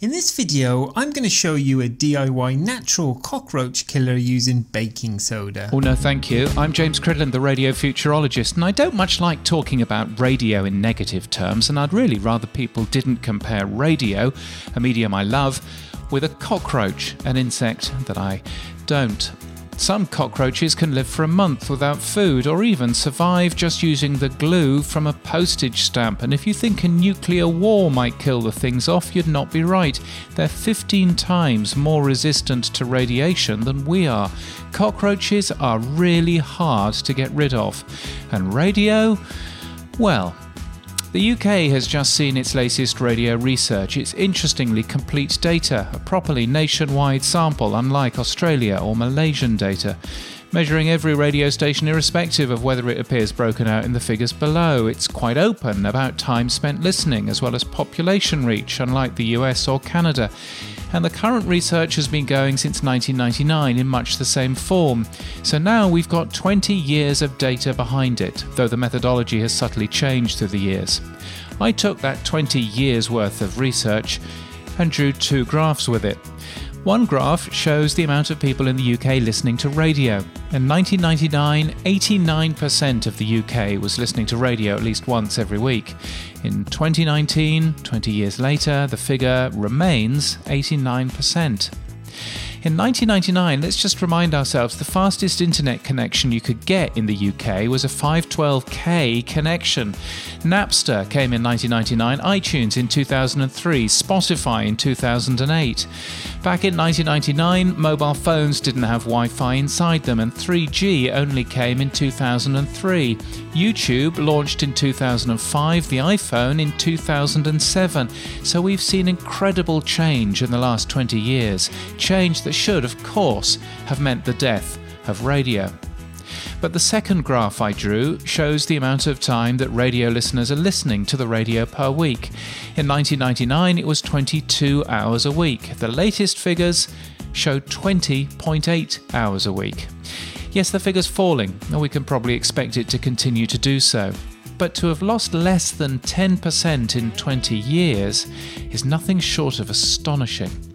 In this video, I'm going to show you a DIY natural cockroach killer using baking soda. Oh, no, thank you. I'm James Cridland, the radio futurologist, and I don't much like talking about radio in negative terms, and I'd really rather people didn't compare radio, a medium I love, with a cockroach, an insect that I don't. Some cockroaches can live for a month without food or even survive just using the glue from a postage stamp. And if you think a nuclear war might kill the things off, you'd not be right. They're 15 times more resistant to radiation than we are. Cockroaches are really hard to get rid of. And radio? Well, the UK has just seen its latest radio research. It's interestingly complete data, a properly nationwide sample, unlike Australia or Malaysian data, measuring every radio station irrespective of whether it appears broken out in the figures below. It's quite open about time spent listening, as well as population reach, unlike the US or Canada and the current research has been going since 1999 in much the same form. So now we've got 20 years of data behind it, though the methodology has subtly changed through the years. I took that 20 years worth of research and drew two graphs with it. One graph shows the amount of people in the UK listening to radio. In 1999, 89% of the UK was listening to radio at least once every week. In 2019, 20 years later, the figure remains 89%. In 1999, let's just remind ourselves the fastest internet connection you could get in the UK was a 512k connection. Napster came in 1999, iTunes in 2003, Spotify in 2008. Back in 1999, mobile phones didn't have Wi Fi inside them, and 3G only came in 2003. YouTube launched in 2005, the iPhone in 2007. So we've seen incredible change in the last 20 years. Change that should, of course, have meant the death of radio. But the second graph I drew shows the amount of time that radio listeners are listening to the radio per week. In 1999, it was 22 hours a week. The latest figures show 20.8 hours a week. Yes, the figure's falling, and we can probably expect it to continue to do so. But to have lost less than 10% in 20 years is nothing short of astonishing.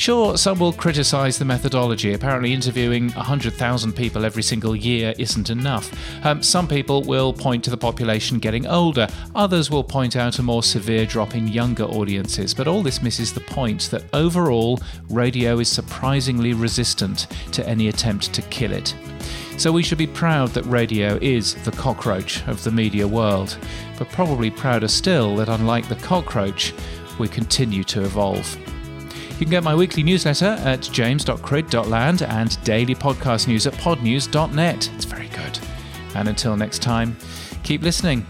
Sure, some will criticise the methodology. Apparently, interviewing 100,000 people every single year isn't enough. Um, some people will point to the population getting older, others will point out a more severe drop in younger audiences. But all this misses the point that overall, radio is surprisingly resistant to any attempt to kill it. So we should be proud that radio is the cockroach of the media world, but probably prouder still that unlike the cockroach, we continue to evolve. You can get my weekly newsletter at james.crid.land and daily podcast news at podnews.net. It's very good. And until next time, keep listening.